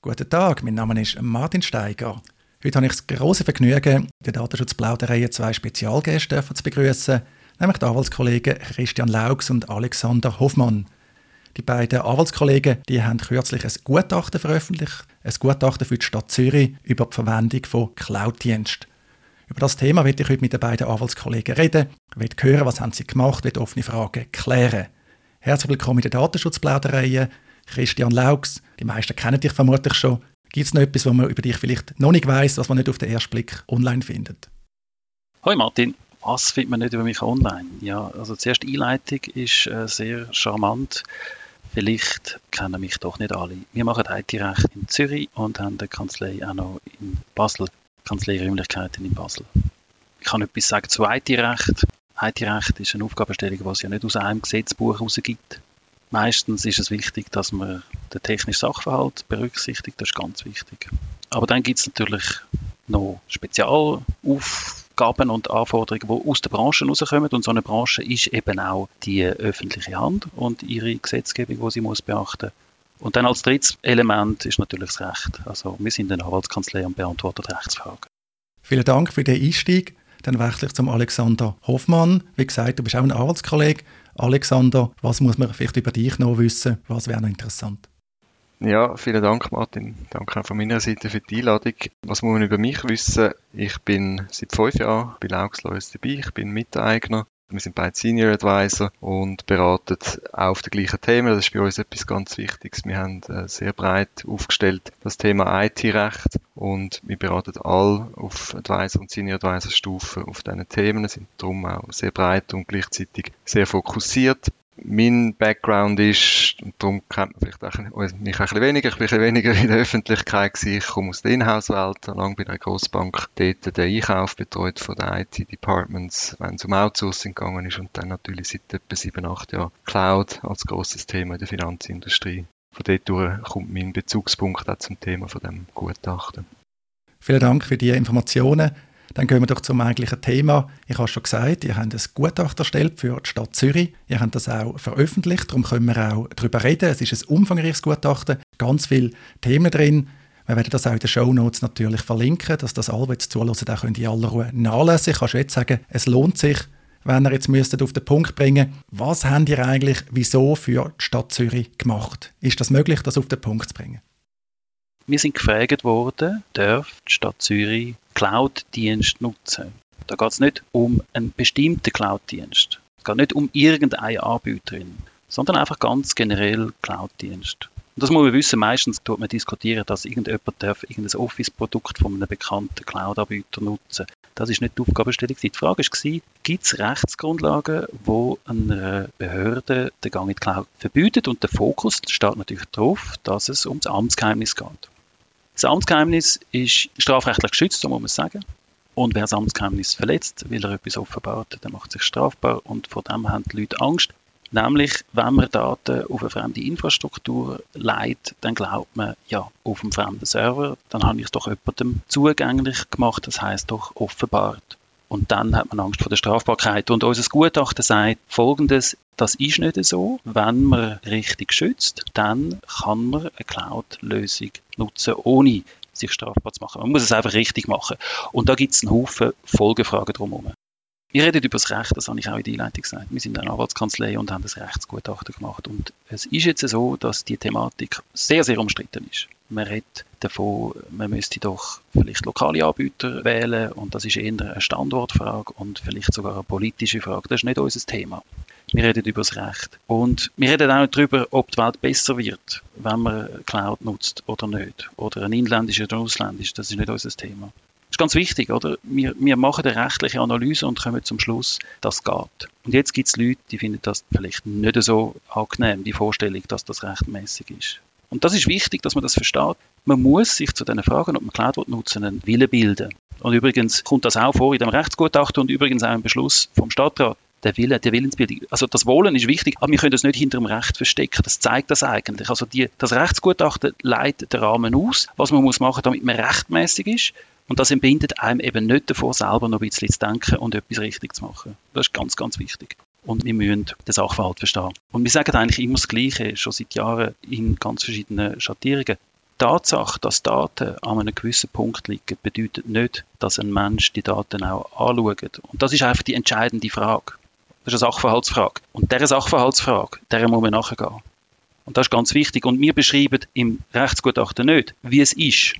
Guten Tag, mein Name ist Martin Steiger. Heute habe ich das große Vergnügen, der Datenschutzplauderei zwei Spezialgäste zu begrüßen, nämlich die Anwaltskollegen Christian Laux und Alexander Hoffmann. Die beiden Anwaltskollegen die haben kürzlich ein Gutachten veröffentlicht, ein Gutachten für die Stadt Zürich über die Verwendung von Cloud-Diensten. Über das Thema werde ich heute mit den beiden Anwaltskollegen reden, will hören, was haben sie gemacht, will offene Fragen klären. Herzlich willkommen in der Datenschutzplauderei. Christian Laux, die meisten kennen dich vermutlich schon. Gibt es noch etwas, was man über dich vielleicht noch nicht weiß, was man nicht auf den ersten Blick online findet? Hoi Martin, was findet man nicht über mich online? Ja, also zuerst die Einleitung ist äh, sehr charmant. Vielleicht kennen mich doch nicht alle. Wir machen IT-Recht in Zürich und haben eine Kanzlei auch noch in Basel, Kanzleiräumlichkeiten in Basel. Ich kann etwas sagen zu IT-Recht. IT-Recht ist eine Aufgabenstellung, die es ja nicht aus einem Gesetzbuch herausgibt. Meistens ist es wichtig, dass man den technischen Sachverhalt berücksichtigt, das ist ganz wichtig. Aber dann gibt es natürlich noch Spezialaufgaben und Anforderungen, die aus der Branche herauskommen. Und so eine Branche ist eben auch die öffentliche Hand und ihre Gesetzgebung, die sie muss beachten Und dann als drittes Element ist natürlich das Recht. Also wir sind eine Anwaltskanzlei und beantworten Rechtsfragen. Vielen Dank für den Einstieg. Dann wechsle ich zum Alexander Hoffmann. Wie gesagt, du bist auch ein Anwaltskollege. Alexander, was muss man vielleicht über dich noch wissen? Was wäre noch interessant? Ja, vielen Dank, Martin. Danke auch von meiner Seite für die Einladung. Was muss man über mich wissen? Ich bin seit fünf Jahren bei Lauxlois dabei. Ich bin Miteigner wir sind beide Senior Advisor und beraten auf die gleichen Themen. Das ist bei uns etwas ganz Wichtiges. Wir haben äh, sehr breit aufgestellt das Thema IT-Recht und wir beraten all auf Advisor und Senior Advisor Stufen auf diesen Themen, sind darum auch sehr breit und gleichzeitig sehr fokussiert mein Background ist, und darum kennt man vielleicht auch, mich ein bisschen weniger, ich bin ein bisschen weniger in der Öffentlichkeit gewesen. Ich komme aus der Inhouse-Welt, lange bei einer Grossbank, dort den Einkauf betreut von den IT-Departments, wenn es um Outsourcing gegangen ist und dann natürlich seit etwa sieben, acht Jahren Cloud als grosses Thema in der Finanzindustrie. Von dort durch kommt mein Bezugspunkt auch zum Thema von dem Gutachten. Vielen Dank für die Informationen. Dann gehen wir doch zum eigentlichen Thema. Ich habe schon gesagt, ihr habt ein Gutachten erstellt für die Stadt Zürich. Ihr habt das auch veröffentlicht, darum können wir auch darüber reden. Es ist ein umfangreiches Gutachten, ganz viele Themen drin. Wir werden das auch in den Show Notes natürlich verlinken, dass das alle, die zuhören, auch in aller Ruhe nachlesen Ich kann schon jetzt sagen, es lohnt sich, wenn ihr jetzt müsstet auf den Punkt bringen was habt ihr eigentlich wieso für die Stadt Zürich gemacht? Ist das möglich, das auf den Punkt zu bringen? Wir sind gefragt worden, darf die Stadt Zürich Cloud-Dienst nutzen? Da geht es nicht um einen bestimmten Cloud-Dienst. Es geht nicht um irgendeine Anbieterin, sondern einfach ganz generell Cloud-Dienst. Und das muss man wissen, meistens tut man diskutieren, dass irgendjemand darf irgendein Office-Produkt von einem bekannten Cloud-Anbieter nutzen. Das ist nicht die Aufgabenstellung. Die Frage war, gibt es Rechtsgrundlagen, wo einer Behörde den Gang in die Cloud verbietet? Und der Fokus steht natürlich darauf, dass es um das Amtsgeheimnis geht. Das Amtsgeheimnis ist strafrechtlich geschützt, so muss man sagen. Und wer das Amtsgeheimnis verletzt, weil er etwas offenbart, der macht sich strafbar und vor dem haben die Leute Angst. Nämlich, wenn man Daten auf eine fremde Infrastruktur leitet, dann glaubt man, ja, auf einem fremden Server, dann habe ich es doch jemandem zugänglich gemacht, das heißt doch offenbart. Und dann hat man Angst vor der Strafbarkeit. Und unser Gutachten sagt Folgendes, das ist nicht so. Wenn man richtig schützt, dann kann man eine Cloud-Lösung nutzen, ohne sich strafbar zu machen. Man muss es einfach richtig machen. Und da gibt es einen Haufen Folgefragen drumherum. Wir reden über das Recht, das habe ich auch in der Einleitung gesagt. Wir sind eine Anwaltskanzlei und haben das Rechtsgutachten gemacht. Und es ist jetzt so, dass die Thematik sehr, sehr umstritten ist. Man redet davon, man müsste doch vielleicht lokale Anbieter wählen und das ist eher eine Standortfrage und vielleicht sogar eine politische Frage. Das ist nicht unser Thema. Wir reden über das Recht. Und wir reden auch darüber, ob die Welt besser wird, wenn man Cloud nutzt oder nicht. Oder ein inländischer oder ausländisch. Das ist nicht unser Thema. Das ist ganz wichtig, oder? Wir, wir machen eine rechtliche Analyse und kommen zum Schluss, das geht. Und jetzt gibt es Leute, die finden das vielleicht nicht so angenehm, die Vorstellung, dass das rechtmäßig ist. Und das ist wichtig, dass man das versteht. Man muss sich zu diesen Fragen, ob man Cloud nutzen einen Willen bilden. Und übrigens kommt das auch vor in dem Rechtsgutachten und übrigens auch im Beschluss vom Stadtrat. Der Wille, der Willensbildung. Also das Wollen ist wichtig, aber wir können das nicht hinter dem Recht verstecken. Das zeigt das eigentlich. Also die, das Rechtsgutachten leitet den Rahmen aus, was man muss machen, damit man rechtmäßig ist. Und das entbindet einem eben nicht davor, selber noch ein bisschen zu denken und etwas richtig zu machen. Das ist ganz, ganz wichtig. Und wir müssen den Sachverhalt verstehen. Und wir sagen eigentlich immer das Gleiche, schon seit Jahren in ganz verschiedenen Schattierungen. Tatsache, dass Daten an einem gewissen Punkt liegen, bedeutet nicht, dass ein Mensch die Daten auch anschaut. Und das ist einfach die entscheidende Frage. Das ist eine Sachverhaltsfrage. Und dieser Sachverhaltsfrage, der muss man nachgehen. Und das ist ganz wichtig. Und wir beschreiben im Rechtsgutachten nicht, wie es ist,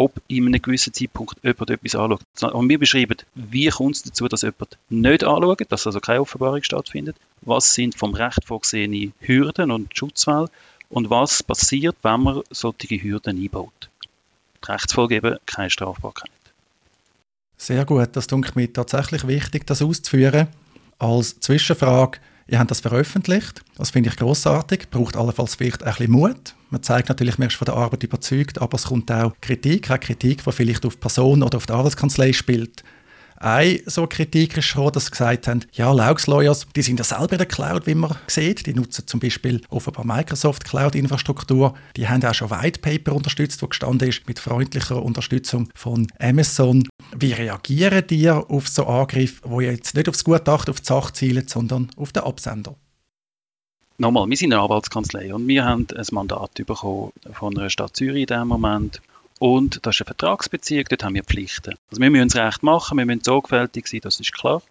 ob in einem gewissen Zeitpunkt jemand etwas anschaut. Und wir beschreiben, wie kommt es dazu, dass jemand nicht anschaut, dass also keine Offenbarung stattfindet, was sind vom Recht vorgesehene Hürden und Schutzwelle und was passiert, wenn man solche Hürden einbaut. Die Rechtsfolge eben keine Strafbarkeit. Sehr gut, das denke mir tatsächlich wichtig, das auszuführen. Als Zwischenfrage, Ihr habt das veröffentlicht. Das finde ich großartig. Braucht allenfalls vielleicht ein bisschen Mut. Man zeigt natürlich, man ist von der Arbeit überzeugt, aber es kommt auch Kritik, auch Kritik, die vielleicht auf die Person oder auf die Arbeitskanzlei spielt. Eine so Kritik ist schon, dass sie gesagt haben, ja, Laux Lawyers, die sind ja selber in der Cloud, wie man sieht. Die nutzen zum Beispiel offenbar Microsoft Cloud-Infrastruktur. Die haben auch schon White Paper unterstützt, wo gestanden ist mit freundlicher Unterstützung von Amazon. Wie reagieren die auf so Angriffe, wo jetzt nicht aufs Gutachten, auf die Sache zielen, sondern auf den Absender? Nochmal, wir sind eine Anwaltskanzlei und wir haben ein Mandat bekommen von einer Stadt Zürich in diesem Moment, und das ist eine Vertragsbeziehung, dort haben wir Pflichten. Also wir müssen das Recht machen, wir müssen sorgfältig sein, das ist klar.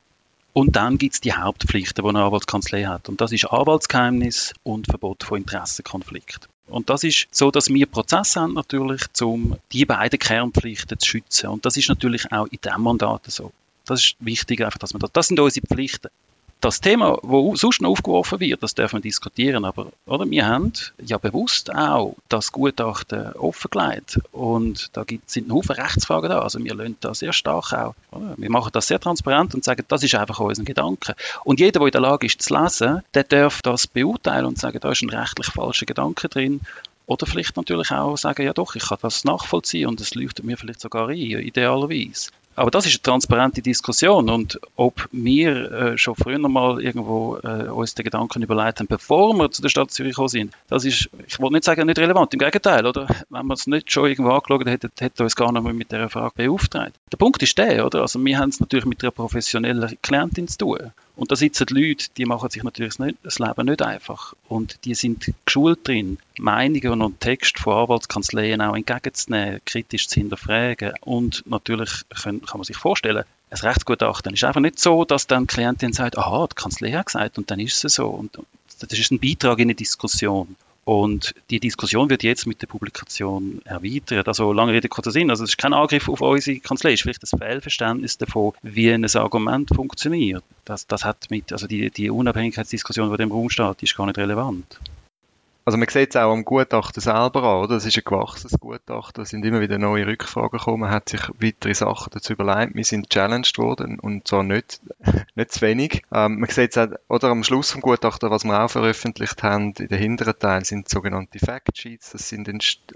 Und dann gibt es die Hauptpflichten, die eine Anwaltskanzlei hat. Und das ist Anwaltsgeheimnis und Verbot von Interessenkonflikt. Und das ist so, dass wir Prozesse haben natürlich, um die beiden Kernpflichten zu schützen. Und das ist natürlich auch in diesem Mandat so. Das ist wichtig, einfach, dass man das, das sind unsere Pflichten das Thema, das sonst noch aufgeworfen wird, das dürfen wir diskutieren, aber oder, wir haben ja bewusst auch das Gutachten offengelegt und da gibt, sind ein Haufen Rechtsfragen da, also wir lassen das sehr stark auch, oder? wir machen das sehr transparent und sagen, das ist einfach unser Gedanke. Und jeder, der in der Lage ist zu lesen, der darf das beurteilen und sagen, da ist ein rechtlich falscher Gedanke drin oder vielleicht natürlich auch sagen, ja doch, ich kann das nachvollziehen und es leuchtet mir vielleicht sogar ein, idealerweise. Aber das ist eine transparente Diskussion und ob wir äh, schon früher mal irgendwo äh, uns den Gedanken überlegt haben, bevor wir zu der Stadt Zürich gekommen sind, das ist, ich wollte nicht sagen, nicht relevant, im Gegenteil, oder? Wenn wir es nicht schon irgendwo angeschaut hätten, wir uns gar nicht mehr mit dieser Frage beauftragt. Der Punkt ist der, oder? Also wir haben es natürlich mit einer professionellen Klientin zu tun. Und da sitzen Leute, die machen sich natürlich das Leben nicht einfach. Und die sind geschult drin, Meinungen und Texte von Anwaltskanzleien auch entgegenzunehmen, kritisch zu hinterfragen. Und natürlich können, kann man sich vorstellen, ein Rechtsgutachten ist einfach nicht so, dass dann die Klientin sagt, aha, die Kanzlei hat gesagt und dann ist es so. Und das ist ein Beitrag in eine Diskussion. Und die Diskussion wird jetzt mit der Publikation erweitert. Also lange Rede, kurzer Sinn. Also es ist kein Angriff auf unsere Kanzlei, es ist vielleicht ein Fehlverständnis davon, wie ein Argument funktioniert. Das, das hat mit, also die, die Unabhängigkeitsdiskussion, die im Raum steht, ist gar nicht relevant. Also man sieht es auch am Gutachten selber an, oder? Es ist ein gewachsenes Gutachten, es sind immer wieder neue Rückfragen gekommen, man hat sich weitere Sachen dazu überlegt, wir sind challenged worden und zwar nicht, nicht zu wenig. Ähm, man sieht es auch, oder? Am Schluss vom Gutachten, was wir auch veröffentlicht haben, in den hinteren Teilen sind sogenannte Factsheets, das sind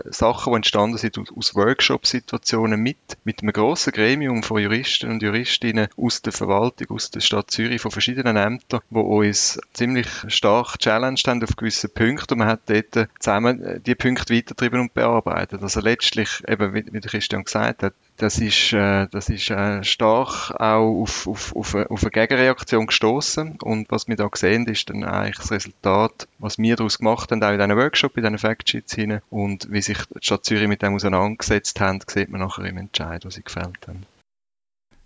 Sachen, die entstanden sind aus Workshop-Situationen mit, mit einem grossen Gremium von Juristen und Juristinnen aus der Verwaltung, aus der Stadt Zürich, von verschiedenen Ämtern, die uns ziemlich stark challenged haben auf gewisse Punkte. Und man hat dort zusammen äh, die Punkte weitertreiben und bearbeiten. Also letztlich, eben wie, wie Christian gesagt hat, das ist, äh, das ist äh, stark auch auf, auf, auf, eine, auf eine Gegenreaktion gestoßen und was wir da sehen, ist dann eigentlich das Resultat, was wir daraus gemacht haben, auch in diesen Workshop, in diesen Factsheets hinein und wie sich die Stadt Zürich mit dem auseinandergesetzt haben, sieht man nachher im Entscheid, was sie gefällt haben.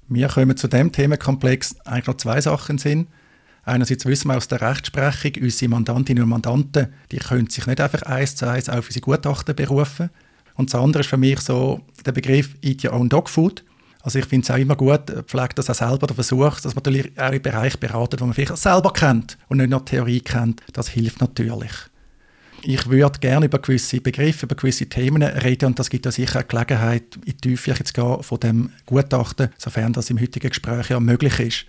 Wir kommen zu dem Themenkomplex eigentlich noch zwei Sachen sind. Einerseits wissen wir aus der Rechtsprechung, unsere Mandantinnen und Mandanten, die können sich nicht einfach eins zu eins auf unsere Gutachten berufen. Und das andere ist für mich so der Begriff Eat Your Own Dog Food. Also ich finde es auch immer gut, pflegt das auch selber, der Versuch, dass man natürlich auch im Bereich beratet, wo man vielleicht selber kennt und nicht nur Theorie kennt. Das hilft natürlich. Ich würde gerne über gewisse Begriffe, über gewisse Themen reden und das gibt ja sicher eine Gelegenheit, in die Tiefe zu gehen von dem Gutachten, sofern das im heutigen Gespräch ja möglich ist.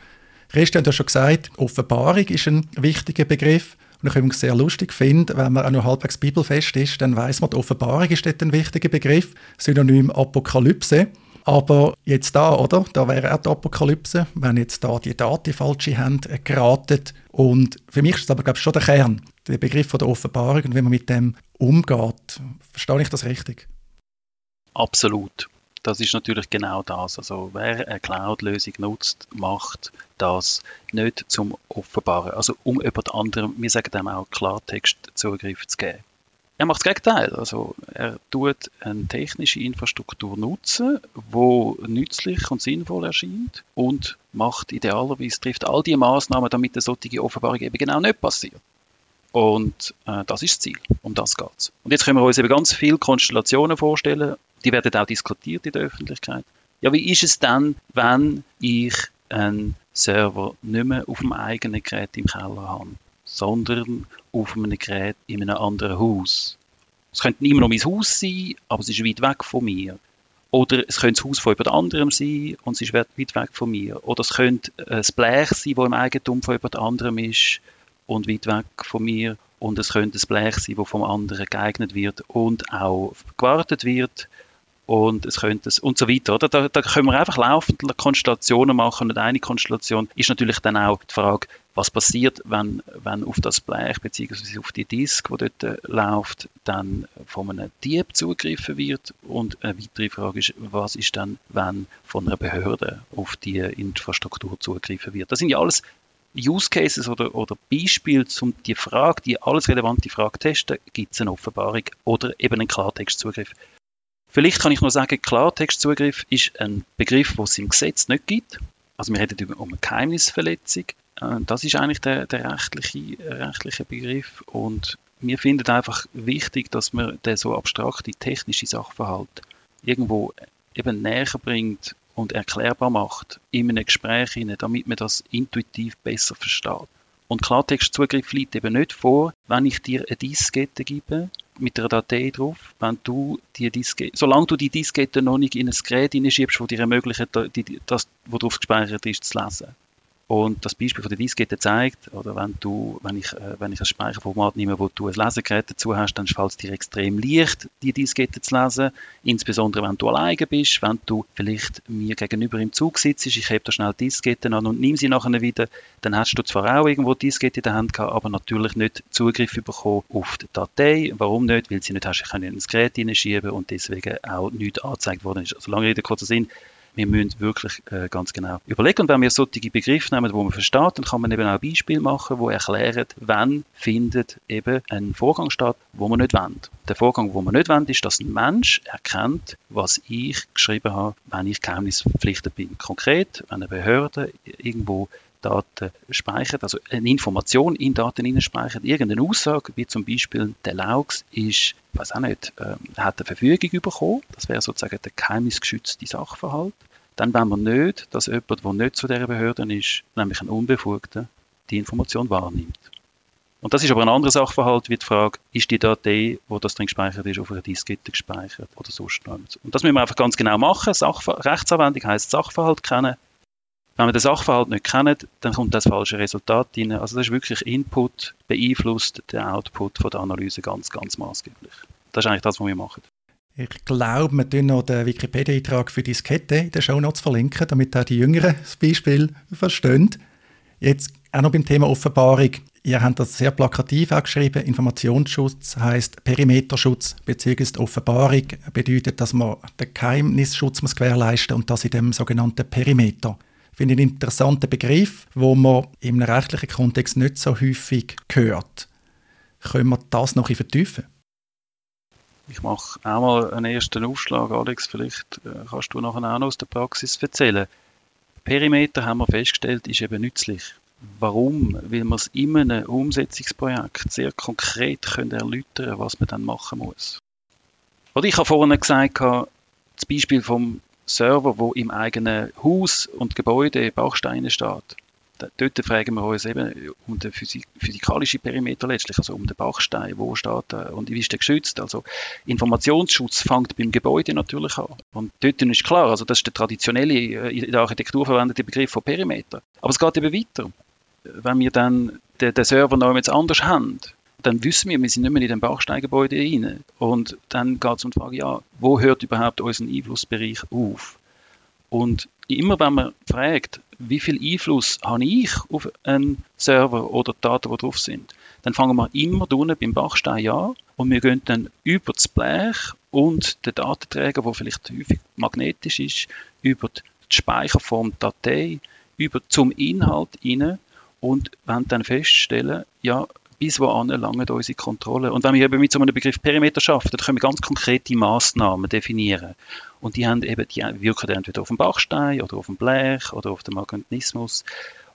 Christian hat schon gesagt, Offenbarung ist ein wichtiger Begriff. Und ich übrigens sehr lustig finde, wenn man auch noch halbwegs bibelfest ist, dann weiß man, die Offenbarung ist dort ein wichtiger Begriff, Synonym Apokalypse. Aber jetzt da, oder? Da wäre auch die Apokalypse, wenn jetzt da die Daten falsche haben geraten. Und für mich ist das aber, glaube ich, schon der Kern, der Begriff von der Offenbarung und wie man mit dem umgeht. Verstehe ich das richtig? Absolut das ist natürlich genau das. Also wer eine Cloud-Lösung nutzt, macht das nicht zum Offenbaren. Also um über anderen, wir sagen dem auch Klartext Zugriff zu geben. Er macht das Gegenteil. Also er tut eine technische Infrastruktur nutzen, wo nützlich und sinnvoll erscheint und macht idealerweise trifft all die Maßnahmen, damit eine solche Offenbarung eben genau nicht passiert. Und äh, das ist das Ziel. Um das geht es. Und jetzt können wir uns eben ganz viele Konstellationen vorstellen. Die werden auch diskutiert in der Öffentlichkeit. Ja, wie ist es dann, wenn ich einen Server nicht mehr auf dem eigenen Gerät im Keller habe, sondern auf einem Gerät in einem anderen Haus? Es könnte immer noch mein Haus sein, aber es ist weit weg von mir. Oder es könnte das Haus von jemand anderem sein und es ist weit weg von mir. Oder es könnte ein Blech sein, das im Eigentum von jemand anderem ist und weit weg von mir. Und es könnte ein Blech sein, das vom anderen geeignet wird und auch gewartet wird. Und es könnte es, und so weiter, oder? Da, da können wir einfach laufend Konstellationen machen. Und eine Konstellation ist natürlich dann auch die Frage, was passiert, wenn, wenn auf das Blech bzw. auf die Disk, die dort äh, läuft, dann von einem Dieb zugegriffen wird. Und eine weitere Frage ist, was ist dann, wenn von einer Behörde auf die Infrastruktur zugegriffen wird? Das sind ja alles Use Cases oder, oder Beispiele, um die Frage, die alles relevante Frage zu testen, gibt es eine Offenbarung oder eben einen Klartextzugriff. Vielleicht kann ich nur sagen, Klartextzugriff ist ein Begriff, den es im Gesetz nicht gibt. Also wir reden um eine Geheimnisverletzung. Äh, das ist eigentlich der, der rechtliche, rechtliche Begriff und wir finden einfach wichtig, dass man den so abstrakte technische Sachverhalt irgendwo eben näher bringt und erklärbar macht in einem Gespräch, damit man das intuitiv besser versteht. Und Klartextzugriff liegt eben nicht vor, wenn ich dir eine Diskette gebe mit einer Datei drauf, wenn du die Diskette, solange du die Diskette noch nicht in ein Gerät hineinschiebst, das dir ermöglicht, das, was drauf gespeichert ist, zu lesen. Und das Beispiel von der Diskette zeigt, oder wenn du, wenn ich, äh, wenn ich ein Speicherformat nehme, wo du ein Lesegerät dazu hast, dann fällt es dir extrem leicht, die Diskette zu lesen. Insbesondere wenn du alleine bist, wenn du vielleicht mir gegenüber im Zug sitzt, ich heb da schnell die Diskette an und nimm sie nachher wieder, dann hast du zwar auch irgendwo die Diskette in der Hand gehabt, aber natürlich nicht Zugriff bekommen auf die Datei. Warum nicht? Weil sie nicht hast, ich kann in ins Gerät hineinschieben und deswegen auch nichts angezeigt worden ist. Also lange Rede, kurzer Sinn wir müssen wirklich äh, ganz genau überlegen. Und wenn wir solche Begriffe nehmen, die man versteht, dann kann man eben auch Beispiele machen, die erklären, wann findet eben ein Vorgang statt, wo man nicht wollen. Der Vorgang, wo man nicht wollen, ist, dass ein Mensch erkennt, was ich geschrieben habe, wenn ich geheimnisverpflichtet bin. Konkret, wenn eine Behörde irgendwo Daten speichert, also eine Information in Daten speichert, irgendeine Aussage, wie zum Beispiel der Laux ist, weiß auch nicht, äh, hat eine Verfügung bekommen, das wäre sozusagen der geheimnisgeschützte Sachverhalt. Dann wollen wir nicht, dass jemand, der nicht zu dieser Behörde ist, nämlich ein Unbefugter, die Information wahrnimmt. Und das ist aber ein anderer Sachverhalt wie die Frage, ist die Datei, wo das drin gespeichert ist, auf einer Diskette gespeichert oder sonst noch. Und das müssen wir einfach ganz genau machen. Sachver Rechtsanwendung heisst Sachverhalt kennen, wenn wir den Sachverhalt nicht kennen, dann kommt das falsche Resultat rein. Also das ist wirklich Input, beeinflusst den Output von der Analyse ganz, ganz maßgeblich. Das ist eigentlich das, was wir machen. Ich glaube, wir tun noch den Wikipedia-Eintrag für Diskette in den Show Notes verlinken, damit auch die Jüngeren das Beispiel verstehen. Jetzt auch noch beim Thema Offenbarung. Ihr habt das sehr plakativ auch geschrieben. Informationsschutz heißt Perimeterschutz bzw. Offenbarung bedeutet, dass man den Geheimnisschutz muss gewährleisten und das in dem sogenannten Perimeter finde ich einen interessanten Begriff, wo man im rechtlichen Kontext nicht so häufig hört. Können wir das noch ein vertiefen? Ich mache auch mal einen ersten Aufschlag, Alex. Vielleicht äh, kannst du nachher auch noch aus der Praxis erzählen. Perimeter haben wir festgestellt, ist eben nützlich. Warum? Weil wir es in einem Umsetzungsprojekt sehr konkret können erläutern was man dann machen muss. Oder ich habe vorhin gesagt, das Beispiel vom Server, wo im eigenen Haus und Gebäude Bausteine steht. Dort fragen wir uns eben um den physikalischen Perimeter letztlich, also um den Bachstein, wo steht er und wie ist der geschützt. Also Informationsschutz fängt beim Gebäude natürlich an. Und dort ist klar, also das ist der traditionelle, äh, in der Architektur verwendete Begriff von Perimeter. Aber es geht eben weiter. Wenn wir dann den, den Server noch jetzt anders haben, dann wissen wir, wir sind nicht mehr in dem Bauchsteingebäude rein. Und dann geht es um die Frage, ja, wo hört überhaupt unser Einflussbereich auf? Und immer wenn man fragt, wie viel Einfluss habe ich auf einen Server oder die Daten, die drauf sind, dann fangen wir immer unten beim Bachstein an und wir gehen dann über das Blech und den Datenträger, der vielleicht häufig magnetisch ist, über die Speicherform Datei, über zum Inhalt rein und wenn dann feststellen, ja, bis wohin langen unsere Kontrolle. Und wenn wir eben mit so einem Begriff Perimeter schaffen, dann können wir ganz konkrete Maßnahmen definieren. Und die haben eben, die wirken entweder auf dem Bachstein oder auf dem Blech oder auf dem Magnetismus.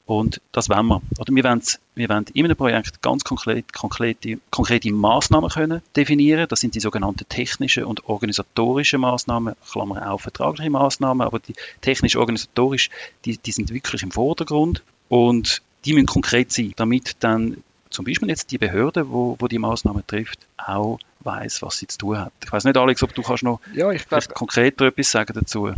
Und das wollen wir. Oder wir wollen, wir wollen in einem Projekt ganz konkret, konkrete, konkrete Maßnahmen können definieren. Das sind die sogenannten technischen und organisatorischen Maßnahmen, Klammer auch vertragliche Maßnahmen, aber die technisch-organisatorisch, die, die sind wirklich im Vordergrund und die müssen konkret sein, damit dann zum Beispiel jetzt die Behörde, wo, wo die Maßnahmen trifft, auch weiß, was sie zu tun hat. Ich weiß nicht, Alex, ob du kannst noch ja, ich glaub, konkreter etwas sagen dazu.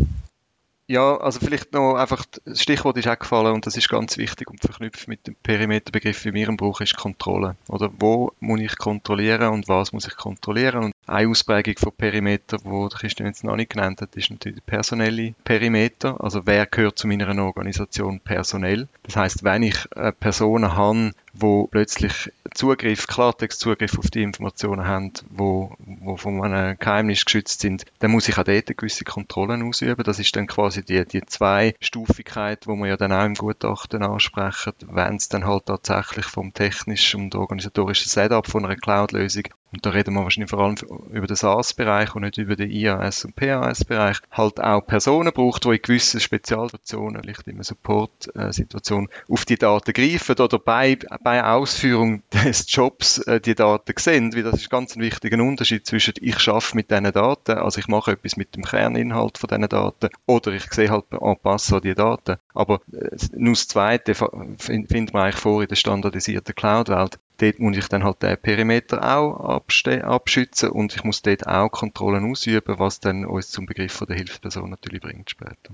Ja, also vielleicht noch einfach, das Stichwort ist auch gefallen und das ist ganz wichtig und verknüpft mit dem Perimeterbegriff, wie wir ihn brauchen, ist Kontrolle. Oder wo muss ich kontrollieren und was muss ich kontrollieren? Und eine Ausprägung von Perimeter, wo Christian jetzt noch nicht genannt hat, ist natürlich der personelle Perimeter. Also wer gehört zu meiner Organisation personell? Das heißt, wenn ich Personen habe, wo plötzlich Zugriff, Klartext-Zugriff auf die Informationen haben, wo, wo von einem Geheimnis geschützt sind, dann muss ich auch dort gewisse Kontrollen ausüben. Das ist dann quasi die, die Zweistufigkeit, wo wir ja dann auch im Gutachten ansprechen, wenn es dann halt tatsächlich vom technischen und organisatorischen Setup von einer Cloud-Lösung und da reden wir wahrscheinlich vor allem über den SaaS-Bereich und nicht über den IAS- und PAS-Bereich, halt auch Personen braucht, die in gewissen Spezialsituationen, vielleicht in einer Support-Situation, auf die Daten greifen oder bei, bei Ausführung des Jobs äh, die Daten sehen, weil das ist ganz ein wichtiger Unterschied zwischen ich schaffe mit diesen Daten, also ich mache etwas mit dem Kerninhalt von diesen Daten oder ich sehe halt en passant die Daten. Aber äh, nur das Zweite findet man eigentlich vor in der standardisierten Cloud-Welt. Dort muss ich dann halt den Perimeter auch abschützen und ich muss dort auch Kontrollen ausüben, was dann uns zum Begriff von der Hilfsperson natürlich bringt später.